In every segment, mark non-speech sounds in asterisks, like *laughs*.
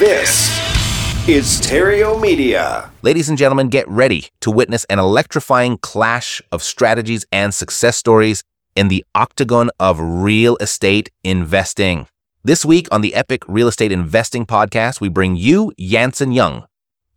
This is Theriault Media. Ladies and gentlemen, get ready to witness an electrifying clash of strategies and success stories in the octagon of real estate investing. This week on the Epic Real Estate Investing Podcast, we bring you Jantzen Young,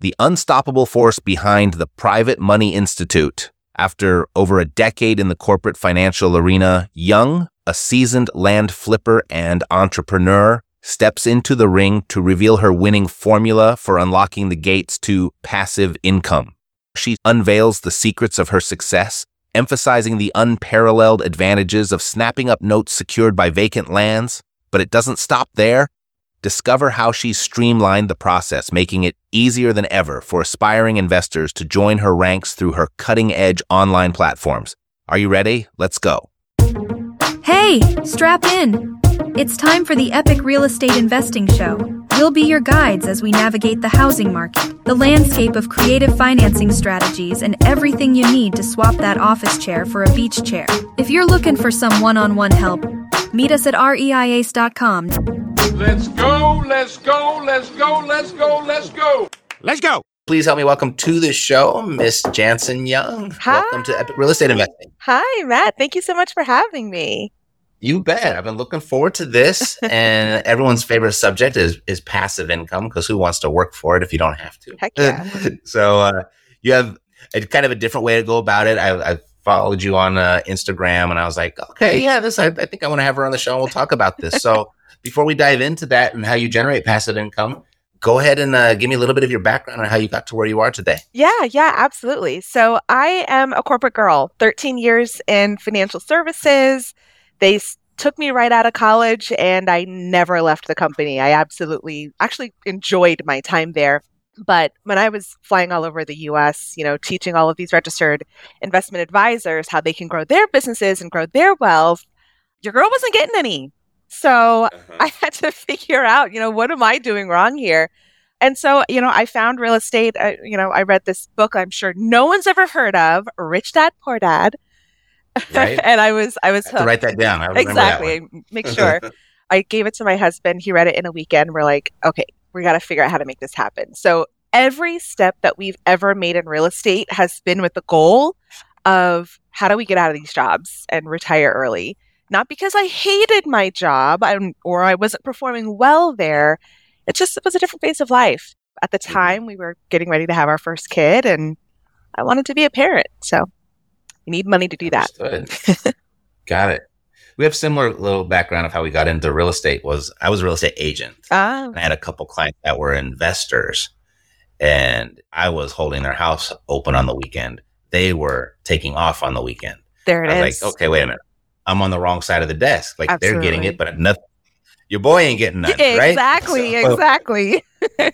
the unstoppable force behind the Private Money Institute. After over a decade in the corporate financial arena, Young, a seasoned land flipper and entrepreneur, steps into the ring to reveal her winning formula for unlocking the gates to passive income. She unveils the secrets of her success, emphasizing the unparalleled advantages of snapping up notes secured by vacant lands. But it doesn't stop there. Discover how she's streamlined the process, making it easier than ever for aspiring investors to join her ranks through her cutting edge online platforms. Are you ready? Let's go. Hey, strap in. It's time for the Epic Real Estate Investing Show. We'll be your guides as we navigate the housing market, the landscape of creative financing strategies, and everything you need to swap that office chair for a beach chair. If you're looking for some one on one help, meet us at reiace.com. Let's go, let's go, let's go, let's go, let's go. Let's go. Please help me welcome to the show, Miss Jantzen Young. Hi. Welcome to Epic Real Estate Investing. Hi, Matt. Thank you so much for having me. You bet. I've been looking forward to this, and *laughs* everyone's favorite subject is is passive income because who wants to work for it if you don't have to? Heck *laughs* yeah. so uh, you have a kind of a different way to go about it. I, I followed you on uh, Instagram, and I was like, okay, yeah, this. I, I think I want to have her on the show, and we'll talk about this. so *laughs* before we dive into that and how you generate passive income, go ahead and uh, give me a little bit of your background on how you got to where you are today. Yeah, yeah, absolutely. So I am a corporate girl, 13 years in financial services. They took me right out of college and I never left the company. I absolutely actually enjoyed my time there. But when I was flying all over the US, you know, teaching all of these registered investment advisors how they can grow their businesses and grow their wealth, your girl wasn't getting any. So uh-huh. I had to *laughs* figure out, you know, what am I doing wrong here? And so, you know, I found real estate. I, you know, I read this book I'm sure no one's ever heard of, Rich Dad Poor Dad. Right. *laughs* and I was, I was I write that down. I remember that exactly. Make *laughs* sure. I gave it to my husband. He read it in a weekend. We're like, okay, we got to figure out how to make this happen. So every step that we've ever made in real estate has been with the goal of how do we get out of these jobs and retire early? Not because I hated my job or I wasn't performing well there. It just it was a different phase of life. At the mm-hmm. time, we were getting ready to have our first kid, and I wanted to be a parent. So you need money to do that. Got it. We have similar little background of how we got into real estate. Was I was a real estate agent. Ah, And I had a couple clients that were investors, and I was holding their house open on the weekend. They were taking off on the weekend. there it I is. like, okay, wait a minute. I'm on the wrong side of the desk. Like they're getting it, but nothing. Your boy ain't getting none, right? Exactly, So- exactly. *laughs* *laughs*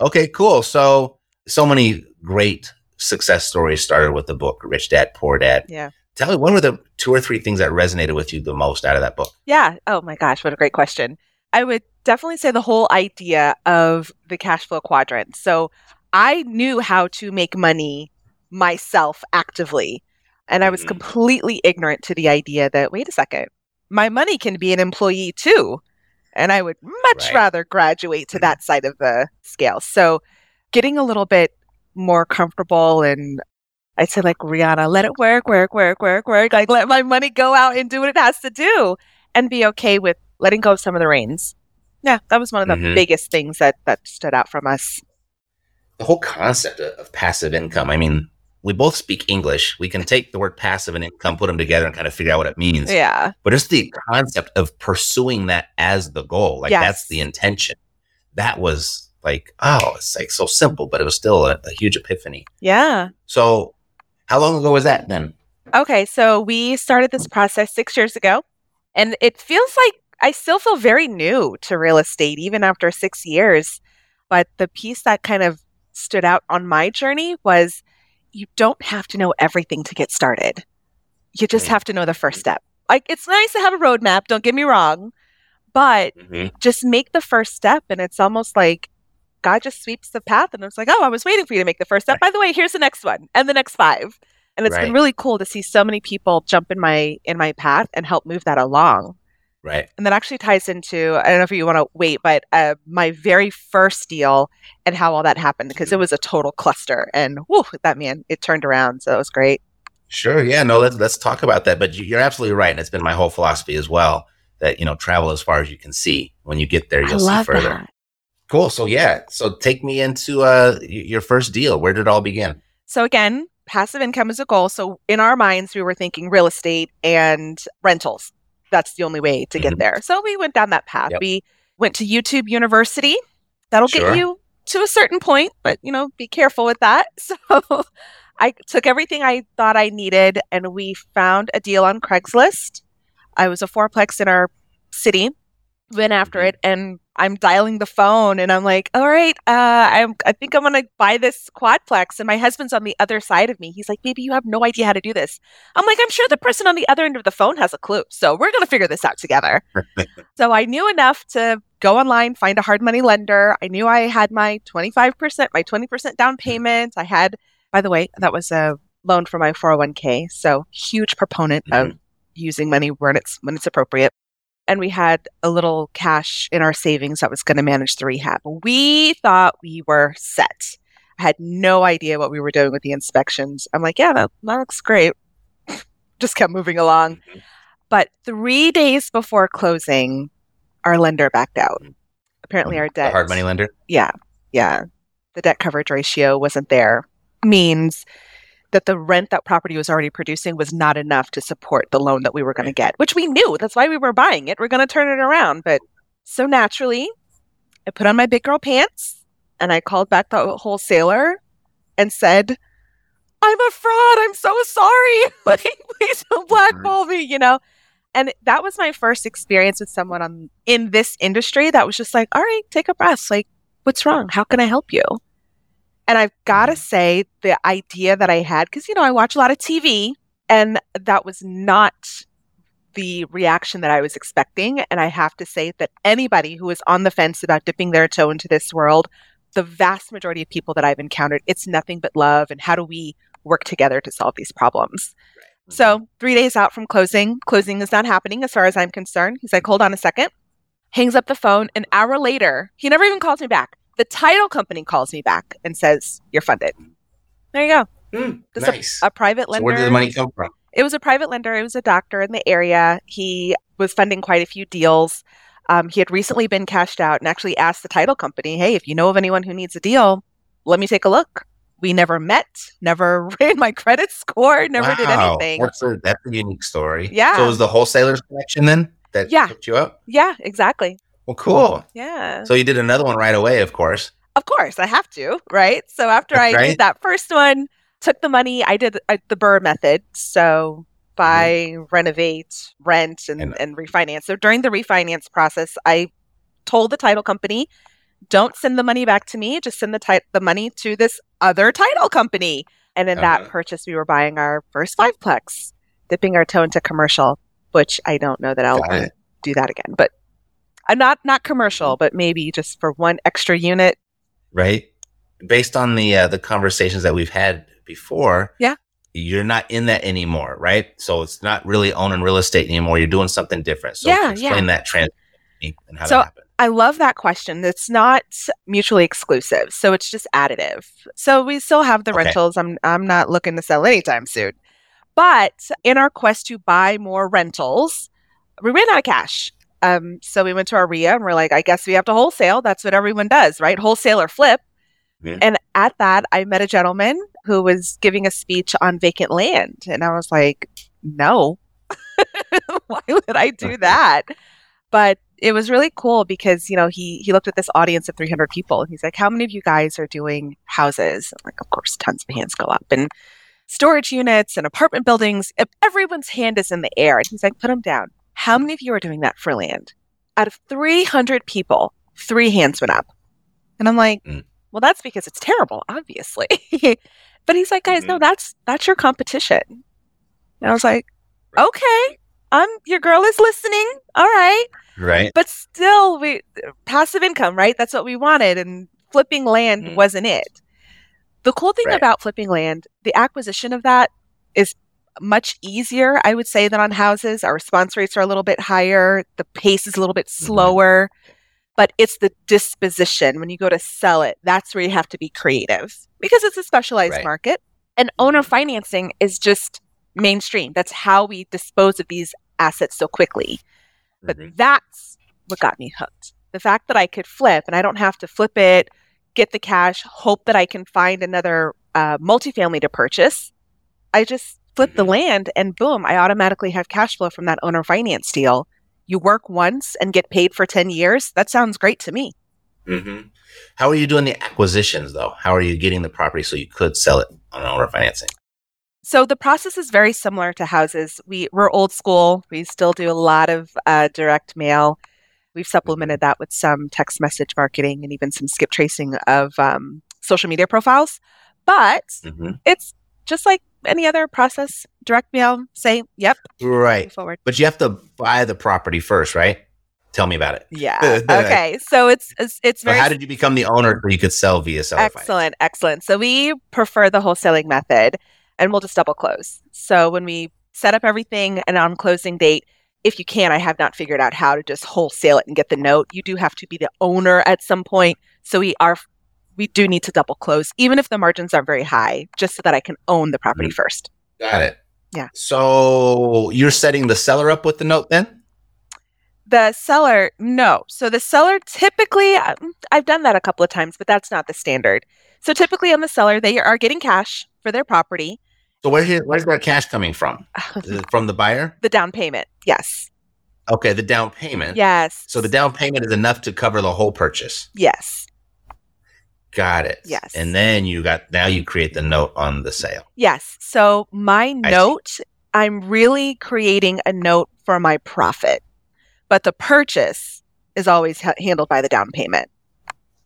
Okay, cool. So, so many great success stories started with the book Rich Dad Poor Dad. Yeah. Tell me, what were the two or three things that resonated with you the most out of that book? Yeah. Oh my gosh, what a great question. I would definitely say the whole idea of the cash flow quadrant. So I knew how to make money myself actively. And I was Mhm. completely ignorant to the idea that, wait a second, my money can be an employee too. And I would much Right. rather graduate to that side of the scale. So getting a little bit more comfortable and I'd say like Rihanna, let it work, work, work, work, work. Like let my money go out and do what it has to do and be okay with letting go of some of the reins. Yeah, that was one of the Mhm. biggest things that that stood out from us. The whole concept of, of passive income. I mean, we both speak English. We can take the word passive and income, put them together, and kind of figure out what it means. Yeah. But it's the concept of pursuing that as the goal. Like Yes. that's the intention. That was like, oh, it's like so simple, but it was still a, a huge epiphany. Yeah. So, how long ago was that then? Okay, so we started this process 6 years ago and it feels like I still feel very new to real estate even after 6 years. But the piece that kind of stood out on my journey was you don't have to know everything to get started. You just have to know the first step. Like it's nice to have a roadmap, don't get me wrong, but mm-hmm. just make the first step and it's almost like God just sweeps the path and it's like, "Oh, I was waiting for you to make the first step. By the way, here's the next one and the next 5." And it's Right. been really cool to see so many people jump in my in my path and help move that along. Right. And that actually ties into I don't know if you want to wait, but uh, my very first deal and how all that happened because it was a total cluster. And whoo, that man, it turned around. So it was great. Sure. Yeah. No. Let's let's talk about that. But you- you're absolutely right, and it's been my whole philosophy as well that you know travel as far as you can see. When you get there, you'll see further. that. Cool. So yeah. So take me into uh your first deal. Where did it all begin? So again, passive income is a goal. So in our minds, we were thinking real estate and rentals. That's the only way to get Mhm. there. So we went down that path. Yep. We went to YouTube University. That'll Sure. get you to a certain point, but you know, be careful with that. *laughs* So I took everything I thought I needed and we found a deal on Craigslist. I was a fourplex in our city. Went after Mhm. it and I'm dialing the phone and I'm like, all right, uh, I'm, I think I'm going to buy this quadplex. And my husband's on the other side of me. He's like, baby, you have no idea how to do this. I'm like, I'm sure the person on the other end of the phone has a clue. So we're going to figure this out together. *laughs* so I knew enough to go online, find a hard money lender. I knew I had my 25%, my 20% down payment. I had, by the way, that was a loan for my 401k. So huge proponent of using money when it's, when it's appropriate and we had a little cash in our savings that was going to manage the rehab. We thought we were set. I had no idea what we were doing with the inspections. I'm like, yeah, that, that looks great. *laughs* Just kept moving along. Mm-hmm. But three days before closing, our lender backed out. Mm-hmm. Apparently, our The debt hard money lender. yeah, yeah. The debt coverage ratio wasn't there. Means that the rent that property was already producing was not enough to support the loan that we were going to get, which we knew. That's why we were buying it. We're going to turn it around. But so naturally, I put on my big girl pants and I called back the wholesaler and said, I'm a fraud. I'm so sorry. *laughs* Like, please don't blackball me, you know? And that was my first experience with someone on in this industry that was just like, all right, take a breath. Like, what's wrong? How can I help you? And I've got to mm-hmm. say, the idea that I had, because, you know, I watch a lot of TV, and that was not the reaction that I was expecting. And I have to say that anybody who is on the fence about dipping their toe into this world, the vast majority of people that I've encountered, it's nothing but love. And how do we work together to solve these problems? So, three days out from closing, closing is not happening as far as I'm concerned. He's like, hold on a second. Hangs up the phone. An hour later, he never even calls me back. The title company calls me back and says, You're funded. There you go. Just nice. a, a private so lender. where did the money come from? It was a private lender. It was a doctor in the area. He was funding quite a few deals. Um, he had recently been cashed out and actually asked the title company, Hey, if you know of anyone who needs a deal, let me take a look. We never met, never *laughs* ran my credit score, never did anything. What's a, that's a unique story. Yeah. So it was the wholesalers connection then that Yeah. hooked you up? Yeah, exactly. Well, cool. Yeah. So you did another one right away, of course. of course, I have to, right? So after I Right. did that first one, took the money, I did uh, the BRRRR method. So buy, renovate, rent, and, And- and refinance. So during the refinance process, I told the title company, don't send the money back to me, just send the ti- the money to this other title company. And in that Uh-huh. purchase, we were buying our first fiveplex, dipping our toe into commercial, which I don't know that I'll do that again. But I'm not not commercial, but maybe just for one extra unit. Right. Based on the uh, the conversations that we've had before. Yeah. You're not in that anymore, right? So it's not really owning real estate anymore. You're doing something different. So Yeah, explain that transition and how So- that happened. I love that question. It's not mutually exclusive, so it's just additive. So we still have the Okay. rentals. I'm I'm not looking to sell anytime soon. But in our quest to buy more rentals, we ran out of cash. Um, so we went to our REIA and we're like, I guess we have to wholesale. That's what everyone does, right? Wholesale or flip. Yeah. And at that, I met a gentleman who was giving a speech on vacant land. And I was like, no, *laughs* why would I do that? But it was really cool because, you know, he, he looked at this audience of 300 people and he's like, how many of you guys are doing houses? I'm like, of course, tons of hands go up. And storage units and apartment buildings, everyone's hand is in the air. And he's like, put them down. How many of you are doing that for land? Out of 300 people, three hands went up. And I'm like, Mm. well, that's because it's terrible, obviously. *laughs* but he's like, guys, no, Mhm. that's that's your competition. And I was like, okay, I'm your girl is listening. All right, Right. but still, we passive income, right? That's what we wanted, and flipping land Mhm. wasn't it. The cool thing Right. about flipping land, the acquisition of that is much easier, I would say, than on houses. Our response rates are a little bit higher. The pace is a little bit Mm-hmm. slower, but it's the disposition. When you go to sell it, that's where you have to be creative because it's a specialized Right. market. And owner financing is just mainstream. That's how we dispose of these assets so quickly. But Mhm. that's what got me hooked. The fact that I could flip and I don't have to flip it, get the cash, hope that I can find another uh, multifamily to purchase. I just flip the Mhm. land and boom, I automatically have cash flow from that owner finance deal. You work once and get paid for 10 years. That sounds great to me. Mhm. How are you doing the acquisitions though? How are you getting the property so you could sell it on owner financing? So the process is very similar to houses. We we're old school. We still do a lot of uh, direct mail. We've supplemented that with some text message marketing and even some skip tracing of um, social media profiles. But Mhm. it's just like any other process. Direct mail. Say yep. Right. Forward. But you have to buy the property first, right? Tell me about it. Yeah. *laughs* okay. So it's it's, it's So very how did you become the owner so you could sell via seller? Excellent, excellent. So we prefer the wholesaling method and we'll just double close. So when we set up everything and on closing date, if you can, I have not figured out how to just wholesale it and get the note. You do have to be the owner at some point. So we are we do need to double close, even if the margins aren't very high, just so that I can own the property first. Got it. Yeah. So you're setting the seller up with the note then? The seller, no. So the seller typically, um, I've done that a couple of times, but that's not the standard. So typically on the seller, they are getting cash for their property. So where's your, where's that cash coming from? *laughs* From the buyer? the down payment. Yes. Okay, the down payment. Yes. So the down payment is enough to cover the whole purchase. Yes. Got it. Yes. And then you got now you create the note on the sale. Yes. So my note, I'm really creating a note for my profit, but the purchase is always ha- handled by the down payment.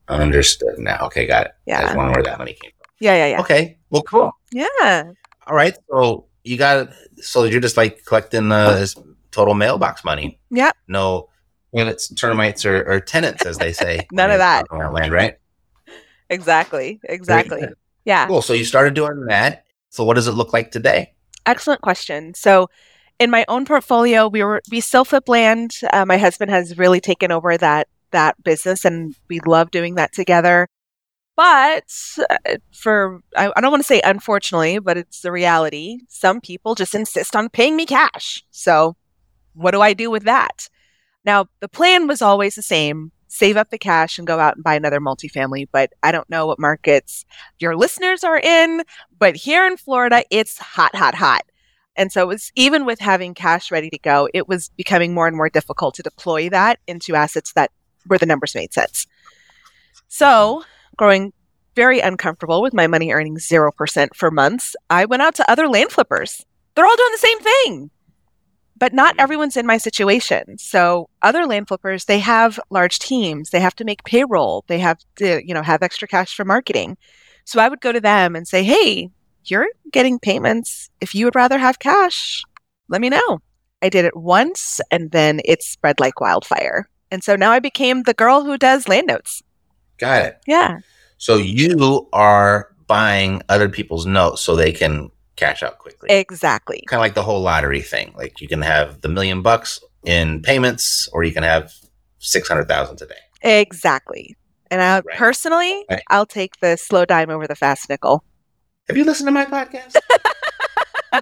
Understood now. Okay, got it. Yeah. just wondering where that money came from. Yeah. Yeah. Yeah. Okay. Well, cool. Yeah. All right. So you got so you're just like collecting uh, total mailbox money. Yep. No tenants, termites, or, or tenants, as they say. *laughs* None of that. land, right? Exactly. Exactly. Yeah. Cool. So you started doing that. So what does it look like today? Excellent question. So, in my own portfolio, we were we still flip land. Uh, my husband has really taken over that that business, and we love doing that together. But uh, for I, I don't want to say unfortunately, but it's the reality. Some people just insist on paying me cash. So, what do I do with that? Now, the plan was always the same: save up the cash and go out and buy another multifamily. But I don't know what markets your listeners are in. But here in Florida, it's hot, hot, hot. And so it was even with having cash ready to go, it was becoming more and more difficult to deploy that into assets that where the numbers made sense. So, growing very uncomfortable with my money earning 0% for months, I went out to other land flippers. They're all doing the same thing. But not mm-hmm. everyone's in my situation. So other land flippers, they have large teams. They have to make payroll. They have to, you know, have extra cash for marketing. So I would go to them and say, "Hey, you're getting payments. If you would rather have cash, let me know." I did it once and then it spread like wildfire. And so now I became the girl who does land notes. Got it. Yeah. So you are buying other people's notes so they can cash out quickly. Exactly. kind of like the whole lottery thing. Like you can have the million bucks in payments, or you can have six hundred thousand today. Exactly. And I Right. personally, Right. I'll take the slow dime over the fast nickel. Have you listened to my podcast? *laughs*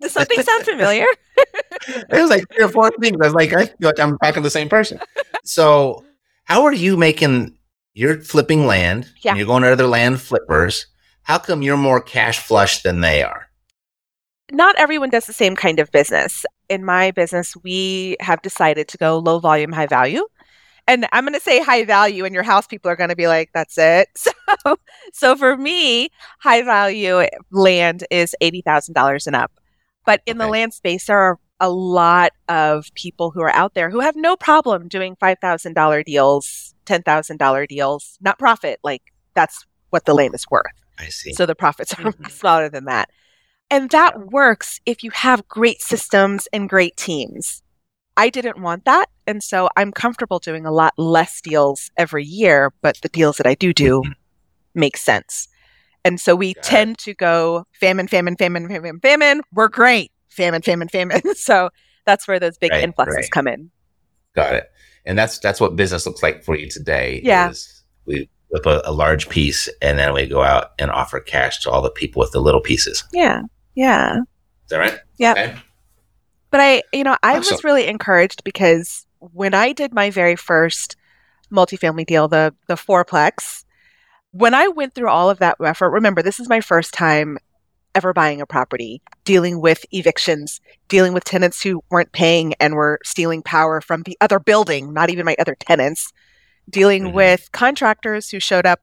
Does something sound familiar? *laughs* it was like three or four things. I was like, I feel like I'm talking to the same person. So, how are you making? You're flipping land. and Yeah. You're going to other land flippers. How come you're more cash flush than they are? Not everyone does the same kind of business. In my business, we have decided to go low volume, high value. And I'm going to say high value, and your house people are going to be like, that's it. *laughs* So, so for me, high value land is $80,000 and up. But in the land space, there are a lot of people who are out there who have no problem doing $5,000 deals, $10,000 deals, not profit. Like that's what the land is worth. I see. So the profits *laughs* are mm-hmm. smaller than that. And that works if you have great systems and great teams. I didn't want that. And so I'm comfortable doing a lot less deals every year, but the deals that I do do mm-hmm. make sense. And so we Got it. tend to go famine, famine, famine, famine, famine. We're great. Famine, famine, famine. *laughs* so that's where those big Right, influxes right. come in. Got it. And that's that's what business looks like for you today. Yeah. Is we flip a, a large piece and then we go out and offer cash to all the people with the little pieces. Yeah. Yeah. Is that right? Yep. Okay. But I, you know, I Awesome. was really encouraged because when I did my very first multifamily deal, the the fourplex, when I went through all of that effort, remember this is my first time ever buying a property, dealing with evictions, dealing with tenants who weren't paying and were stealing power from the other building, not even my other tenants, dealing Mhm. with contractors who showed up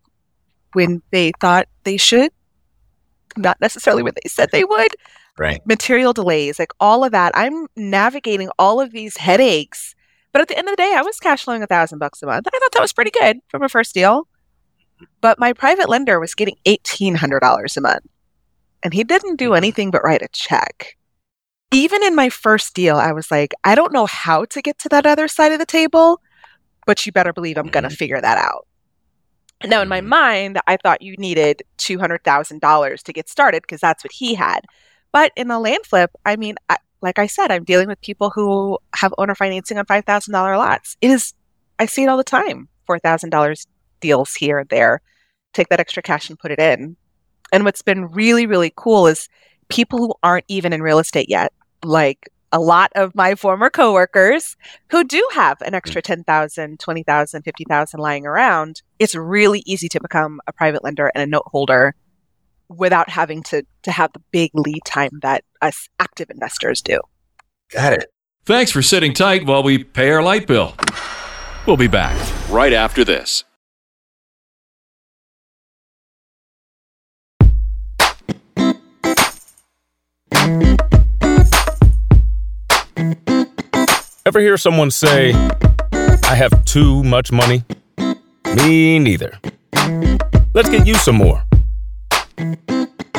when they thought they should, not necessarily when they said they would Right. material delays, like all of that. I'm navigating all of these headaches. But at the end of the day, I was cash flowing a thousand bucks a month. I thought that was pretty good from a first deal. But my private lender was getting eighteen hundred dollars a month. And he didn't do anything but write a check. Even in my first deal, I was like, I don't know how to get to that other side of the table, but you better believe I'm gonna figure that out. Now, in my Mhm. mind, I thought you needed two hundred thousand dollars to get started because that's what he had. But in the land flip, I mean, I, like I said, I'm dealing with people who have owner financing on five thousand dollar lots. It is, I see it all the time. Four thousand dollars deals here and there. Take that extra cash and put it in. And what's been really, really cool is people who aren't even in real estate yet, like a lot of my former coworkers who do have an hmm. extra 10,000, 20,000, 50,000 lying around. It's really easy to become a private lender and a note holder without having to to have the big lead time that us active investors do. Got it. Thanks for sitting tight while we pay our light bill. We'll be back right after this. Ever hear someone say, I have too much money? Me neither. Let's get you some more.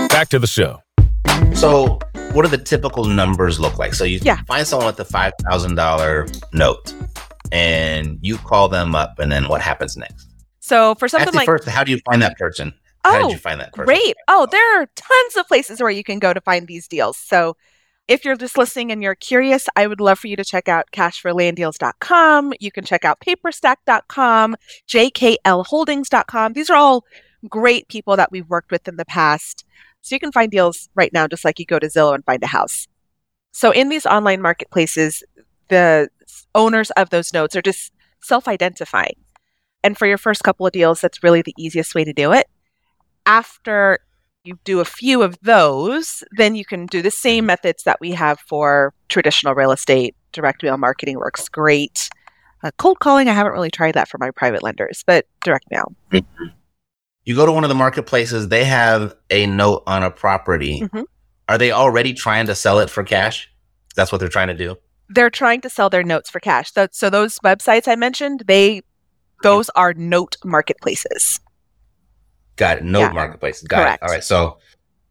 Back to the show. So, what do the typical numbers look like? So, you Yeah. find someone with a five thousand dollar note, and you call them up, and then what happens next? So for something Actually, like first, how do you find that person? how oh, did you find that person? Great. Oh, there are tons of places where you can go to find these deals. So if you're just listening and you're curious, I would love for you to check out cashforlanddeals.com. You can check out paperstac.com, jklholdings.com. These are all great people that we've worked with in the past. So you can find deals right now just like you go to Zillow and find a house. So in these online marketplaces, the owners of those notes are just self-identifying. And for your first couple of deals, that's really the easiest way to do it after you do a few of those, then you can do the same methods that we have for traditional real estate. Direct mail marketing works great. Uh, cold calling, I haven't really tried that for my private lenders, but direct mail. You go to one of the marketplaces, they have a note on a property. Mhm. Are they already trying to sell it for cash? That's what they're trying to do. They're trying to sell their notes for cash. So, so those websites I mentioned, they those are note marketplaces. Got it. No Yeah. marketplace. Got Correct. it. All right. So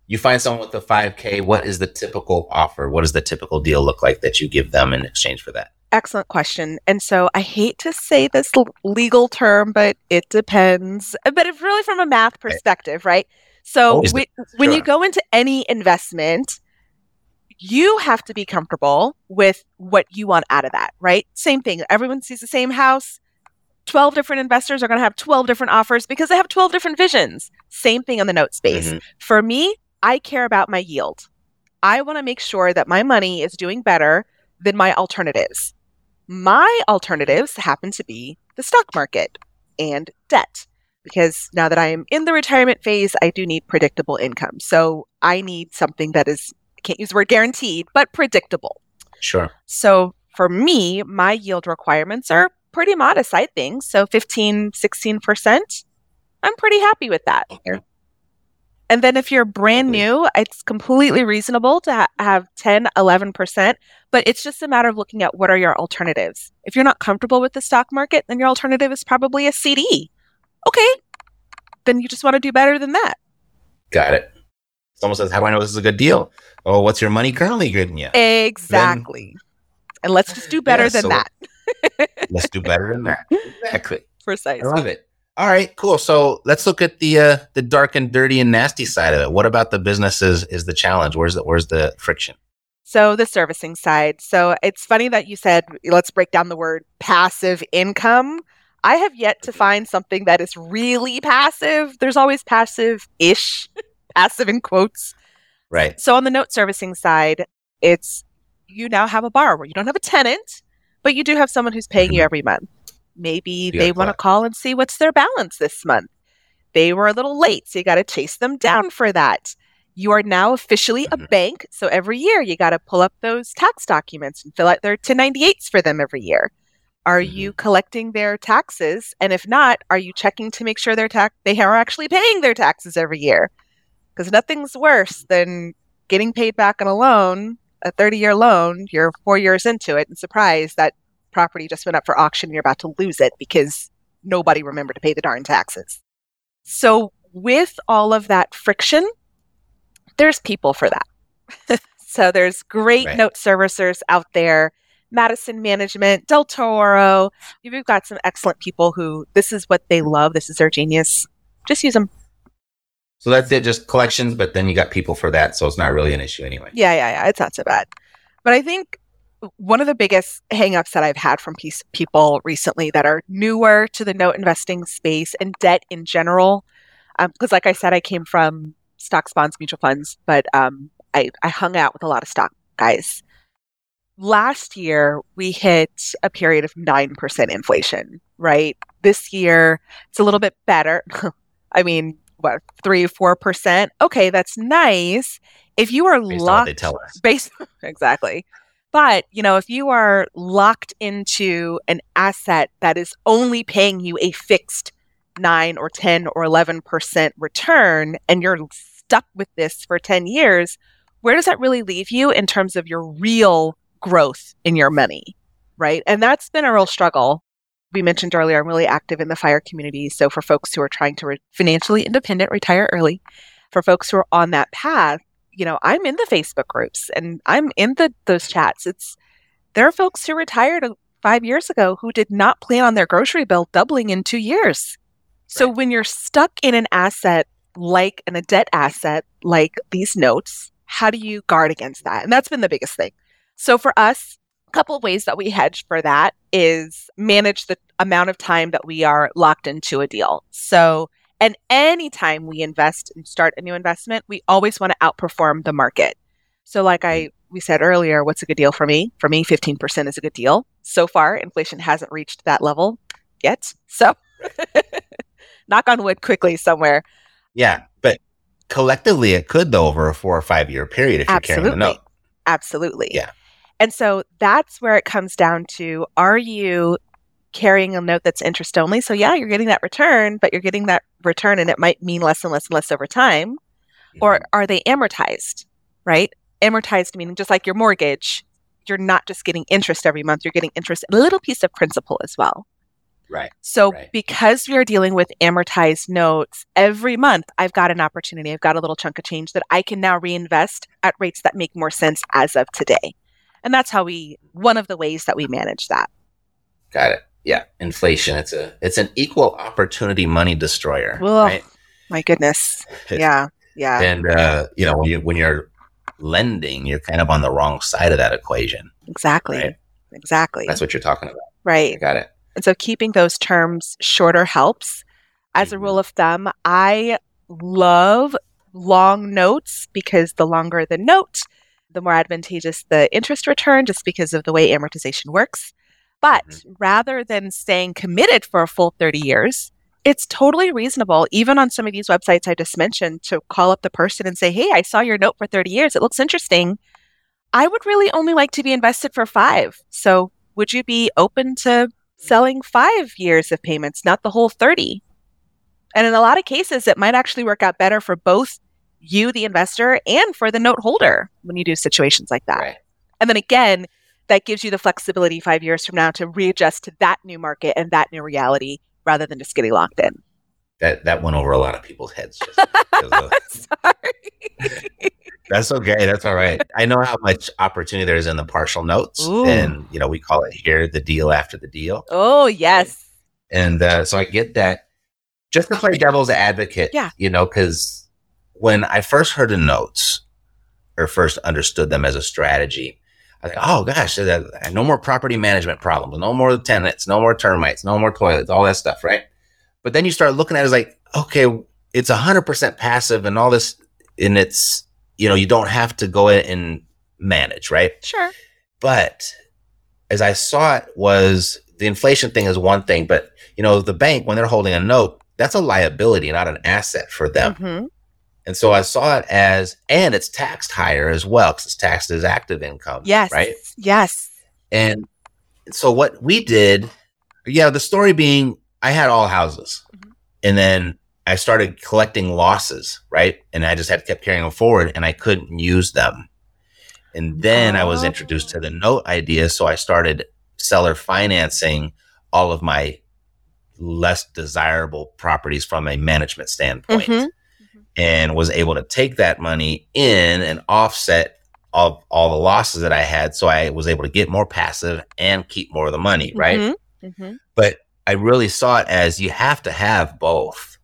you find someone with a 5K. What is the typical offer? What does the typical deal look like that you give them in exchange for that? Excellent question. And so I hate to say this l- legal term, but it depends. But it's really from a math perspective, right? So Oh, is when, when you go into any investment, you have to be comfortable with what you want out of that, right? Same thing. Everyone sees the same house. 12 different investors are going to have 12 different offers because they have 12 different visions. Same thing on the note space. Mhm. For me, I care about my yield. I want to make sure that my money is doing better than my alternatives. My alternatives happen to be the stock market and debt because now that I am in the retirement phase, I do need predictable income. So I need something that is, I can't use the word guaranteed, but predictable. Sure. So for me, my yield requirements are pretty modest, I think. So 15, 16%. I'm pretty happy with that. Okay. And then if you're brand new, it's completely reasonable to ha- have 10, 11%, but it's just a matter of looking at what are your alternatives. If you're not comfortable with the stock market, then your alternative is probably a CD. Okay. Then you just want to do better than that. Got it. Someone says, How do I know this is a good deal? Oh, what's your money currently getting you? Exactly. and let's just do better Yeah, than so- that. Let's do better than that. Exactly. I love it. All right, cool. So let's look at the uh, the dark and dirty and nasty side of it. What about the businesses is the challenge? Where's the where's the friction? So the servicing side. So it's funny that you said let's break down the word passive income. I have yet to find something that is really passive. There's always passive ish, *laughs* passive in quotes. Right. So on the note servicing side, it's you now have a borrower. You don't have a tenant, but you do have someone who's paying you Mhm. every month. Maybe they want to call and see what's their balance this month. They were a little late, so you got to chase them down for that. You are now officially a Mhm. bank, so every year you got to pull up those tax documents and fill out their 1098s for them every year. Are you collecting their taxes? And if not, are you checking to make sure their tax they are actually paying their taxes every year? Because nothing's worse than getting paid back on a loan, a 30 year loan, you're four years into it and surprised that property just went up for auction and you're about to lose it because nobody remembered to pay the darn taxes. So, with all of that friction, there's people for that. *laughs* so, there's great Right. note servicers out there. Madison Management, Del Toro. You've got some excellent people who this is what they love. This is their genius. Just use them. So that's it, just collections, but then you got people for that, so it's not really an issue anyway. Yeah, yeah, yeah. It's not so bad. But I think one of the biggest hangups that I've had from piece, people recently that are newer to the note investing space and debt in general, because like I said, I came from stocks, bonds, mutual funds, but um, I, I hung out with a lot of stock guys. Last year, we hit a period of 9% inflation, right? This year, it's a little bit better. *laughs* I mean, what, three, 4%? Okay, that's nice. If you are Based locked they tell us. Base *laughs* exactly. But, you know, if you are locked into an asset that is only paying you a fixed 9 or 10 or 11% return and you're stuck with this for 10 years, where does that really leave you in terms of your real growth in your money? Right? And that's been a real struggle. We mentioned earlier, I'm really active in the fire community. So for folks who are trying to re- financially independent, retire early, for folks who are on that path, you know, I'm in the Facebook groups and I'm in the those chats. It's there are folks who retired uh, five years ago who did not plan on their grocery bill doubling in two years. So when you're stuck in an asset like in a debt asset like these notes, how do you guard against that? And that's been the biggest thing. So for us, a couple of ways that we hedge for that is manage the amount of time that we are locked into a deal. So and anytime we invest and start a new investment, we always want to outperform the market. So, like I we said earlier, what's a good deal for me? For me, 15% is a good deal. So far, inflation hasn't reached that level yet. So, *laughs* knock on wood quickly somewhere. Yeah, but collectively it could though over a four or five year period if you're carrying the Absolutely. note. Absolutely. Yeah. And so that's where it comes down to are you carrying a note that's interest only? So, yeah, you're getting that return, but you're getting that return and it might mean less and less and less over time. Or are they amortized, right? Amortized meaning just like your mortgage, you're not just getting interest every month, you're getting interest, a little piece of principal as well. Right. So, Right. because we are dealing with amortized notes, every month I've got an opportunity, I've got a little chunk of change that I can now reinvest at rates that make more sense as of today. And that's how we, one of the ways that we manage that. Got it. Yeah. Inflation. It's a it's an equal opportunity money destroyer. Ugh. Right. My goodness. *laughs* Yeah. Yeah. And uh, you know, when you when you're lending, you're kind of on the wrong side of that equation. Exactly. Right. Exactly. That's what you're talking about. I right. got it. And so keeping those terms shorter helps. As a Mhm. rule of thumb, I love long notes because the longer the note, the more advantageous the interest return, just because of the way amortization works. But mm-hmm. rather than staying committed for a full 30 years, it's totally reasonable, even on some of these websites I just mentioned, to call up the person and say, Hey, I saw your note for 30 years. It looks interesting. I would really only like to be invested for five. So would you be open to selling five years of payments, not the whole 30? And in a lot of cases, it might actually work out better for both you, the investor, and for the note holder when you do situations like that. Right. And then again, that gives you the flexibility five years from now to readjust to that new market and that new reality rather than just getting locked in. That that went over a lot of people's heads. Just *laughs* of- *laughs* Sorry. *laughs* That's okay. That's all right. I know how much opportunity there is in the partial notes, Ooh. and you know we call it here the deal after the deal. oh, yes. And uh, so I get that. just to play devil's advocate, Yeah. you know, because when I first heard the notes or first understood them as a strategy, I was like, oh gosh, no more property management problems, no more tenants, no more termites, no more toilets, all that stuff, right? But then you start looking at it as like, okay, it's 100% passive and all this, and it's, you know, you don't have to go in and manage, right? Sure. But as I saw it was the inflation thing is one thing, but you know, the bank, when they're holding a note, that's a liability, not an asset for them. hmm And so I saw it as, and it's taxed higher as well because it's taxed as active income. Yes. Right. Yes. And so what we did, yeah, the story being I had all houses Mhm. and then I started collecting losses, right? And I just had kept carrying them forward and I couldn't use them. And then I was introduced to the note idea. So I started seller financing all of my less desirable properties from a management standpoint Mhm. And was able to take that money in and offset all, all the losses that I had. So I was able to get more passive and keep more of the money, right? Mhm. Mhm. But I really saw it as you have to have both.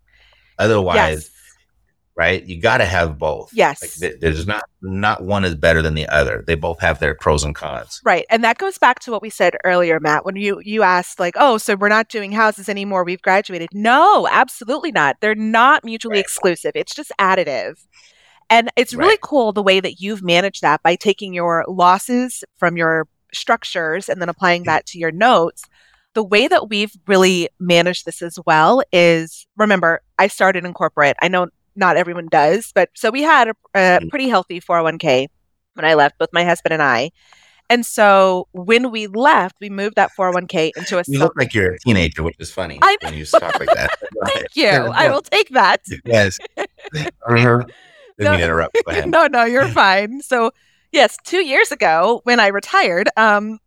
Otherwise, Yes. Right? You got to have both. Yes. Like, th- there's not not one is better than the other. They both have their pros and cons. Right. And that goes back to what we said earlier, Matt, when you you asked like, "Oh, so we're not doing houses anymore. We've graduated." No, absolutely not. They're not mutually Right. exclusive. It's just additive. And it's really Right. cool the way that you've managed that by taking your losses from your structures and then applying Mm-hmm. that to your notes. The way that we've really managed this as well is remember, I started in corporate. I know not everyone does, but so we had a, a Mhm. pretty healthy 401k when I left, both my husband and I. And so when we left, we moved that 401k into a You look like you're a teenager, which is funny I'm, when you talk like that. *laughs* Thank you. I will take that. *laughs* Yes. *laughs* Didn't mean interrupt. Go ahead. no, no, you're fine. So, yes, two years ago when I retired, um,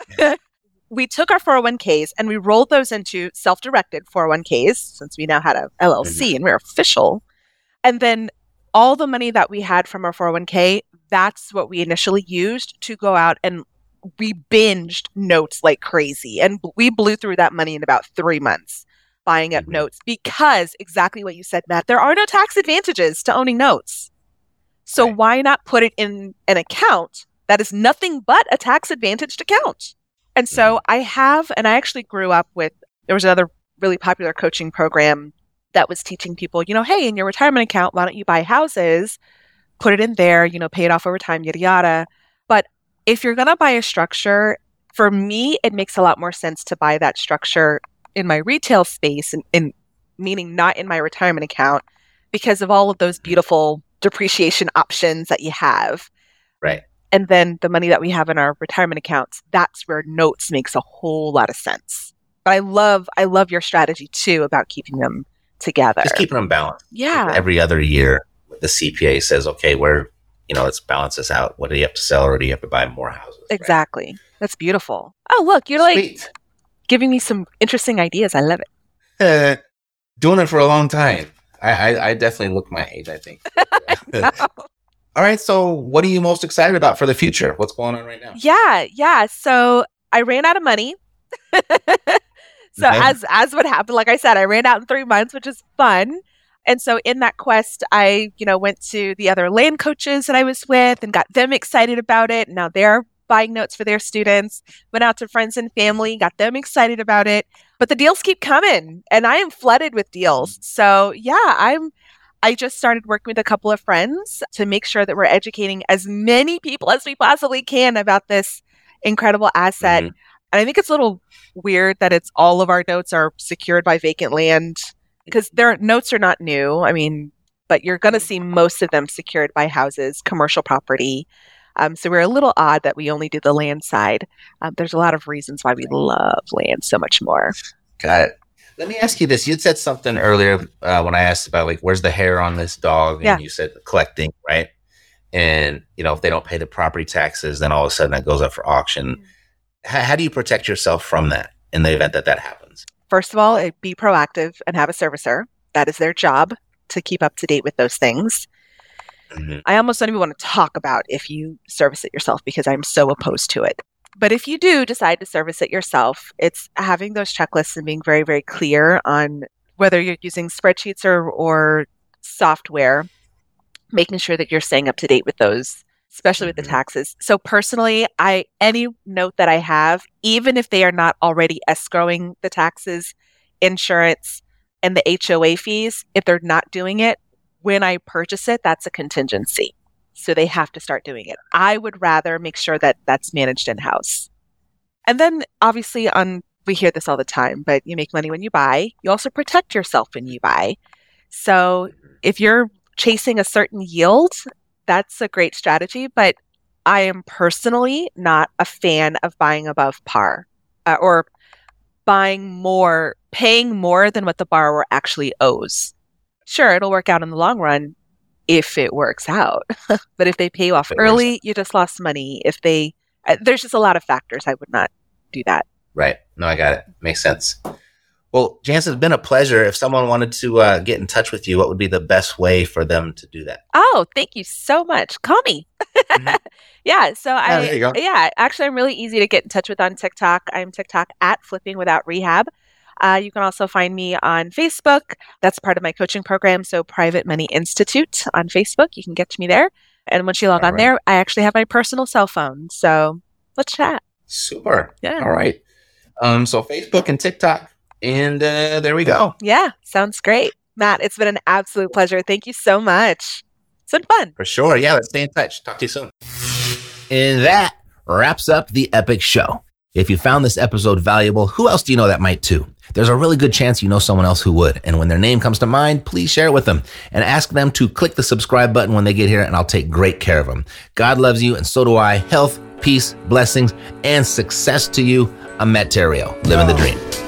we took our 401ks and we rolled those into self directed 401ks since we now had a LLC and we're official. And then all the money that we had from our 401k, that's what we initially used to go out and we binged notes like crazy. And we blew through that money in about three months buying up Mhm. notes because exactly what you said, Matt, there are no tax advantages to owning notes. So Right. why not put it in an account that is nothing but a tax advantaged account? And so I have, and I actually grew up with, there was another really popular coaching program that was teaching people, you know, hey, in your retirement account, why don't you buy houses, put it in there, you know, pay it off over time, yada, yada. But if you're going to buy a structure, for me, it makes a lot more sense to buy that structure in my retail space, and in, meaning not in my retirement account, because of all of those beautiful depreciation options that you have. Right. And then the money that we have in our retirement accounts, that's where notes makes a whole lot of sense. But I love, I love your strategy too about keeping them together. Just keeping them balanced. yeah. Every other year, the CPA says, okay, where, you know, let's balance this out. What do you have to sell or do you have to buy more houses? right? Exactly. That's beautiful. Oh, look, you're like giving me some interesting ideas. I love it. Uh, *laughs* doing it for a long time. I, I, I definitely look my age, I think. *laughs* *laughs* All right. So, what are you most excited about for the future? What's going on right now? Yeah, yeah. So I ran out of money. So Okay. as as what happened, like I said, I ran out in three months, which is fun. And so in that quest, I, you know, went to the other land coaches that I was with and got them excited about it. Now they're buying notes for their students. Went out to friends and family, got them excited about it. But the deals keep coming and I am flooded with deals. So yeah, I'm I just started working with a couple of friends to make sure that we're educating as many people as we possibly can about this incredible asset. Mhm. And I think it's a little weird that it's all of our notes are secured by vacant land because their notes are not new. I mean, but you're going to see most of them secured by houses, commercial property. Um, so we're a little odd that we only do the land side. Um, there's a lot of reasons why we love land so much more. Got it. Let me ask you this. You said something earlier uh, when I asked about like where's the hair on this dog, and Yeah. you said collecting, right? And you know if they don't pay the property taxes, then all of a sudden that goes up for auction. How, how do you protect yourself from that in the event that that happens? First of all, be proactive and have a servicer. That is their job to keep up to date with those things. Mhm. I almost don't even want to talk about if you service it yourself because I'm so opposed to it. But if you do decide to service it yourself, it's having those checklists and being very, very clear on whether you're using spreadsheets or, or software, making sure that you're staying up to date with those, especially with the Mhm. taxes. So personally, I any note that I have, even if they are not already escrowing the taxes, insurance, and the HOA fees, if they're not doing it when I purchase it, that's a contingency. So they have to start doing it. I would rather make sure that that's managed in house. And then obviously on we hear this all the time, but you make money when you buy. You also protect yourself when you buy. So if you're chasing a certain yield, that's a great strategy, but I am personally not a fan of buying above par uh, or buying more, paying more than what the borrower actually owes. Sure, it'll work out in the long run if it works out. *laughs* but if they pay you off If it works early, you just lost money. If they, uh, there's just a lot of factors. I would not do that. Right. No, I got it. Makes sense. Well, Jantzen, it's been a pleasure. If someone wanted to uh, get in touch with you, what would be the best way for them to do that? Oh, thank you so much. Call me. Mhm. *laughs* yeah. So I, there you go. yeah, actually, I'm really easy to get in touch with on TikTok. I'm TikTok at Flipping Without Rehab. Uh, you can also find me on Facebook. That's part of my coaching program. So Private Money Institute on Facebook. You can get to me there. And once you log All on right. there, I actually have my personal cell phone. So let's chat. Super. Yeah. All right. Um, so Facebook and TikTok, and uh, there we go. Yeah. Sounds great. Matt, it's been an absolute pleasure. Thank you so much. It's been fun. For sure. Yeah, let's stay in touch. Talk to you soon. And that wraps up the epic show. If you found this episode valuable, who else do you know that might too? There's a really good chance you know someone else who would. And when their name comes to mind, please share it with them and ask them to click the subscribe button when they get here, and I'll take great care of them. God loves you, and so do I. Health, peace, blessings, and success to you. I'm Matt Theriault, living the dream.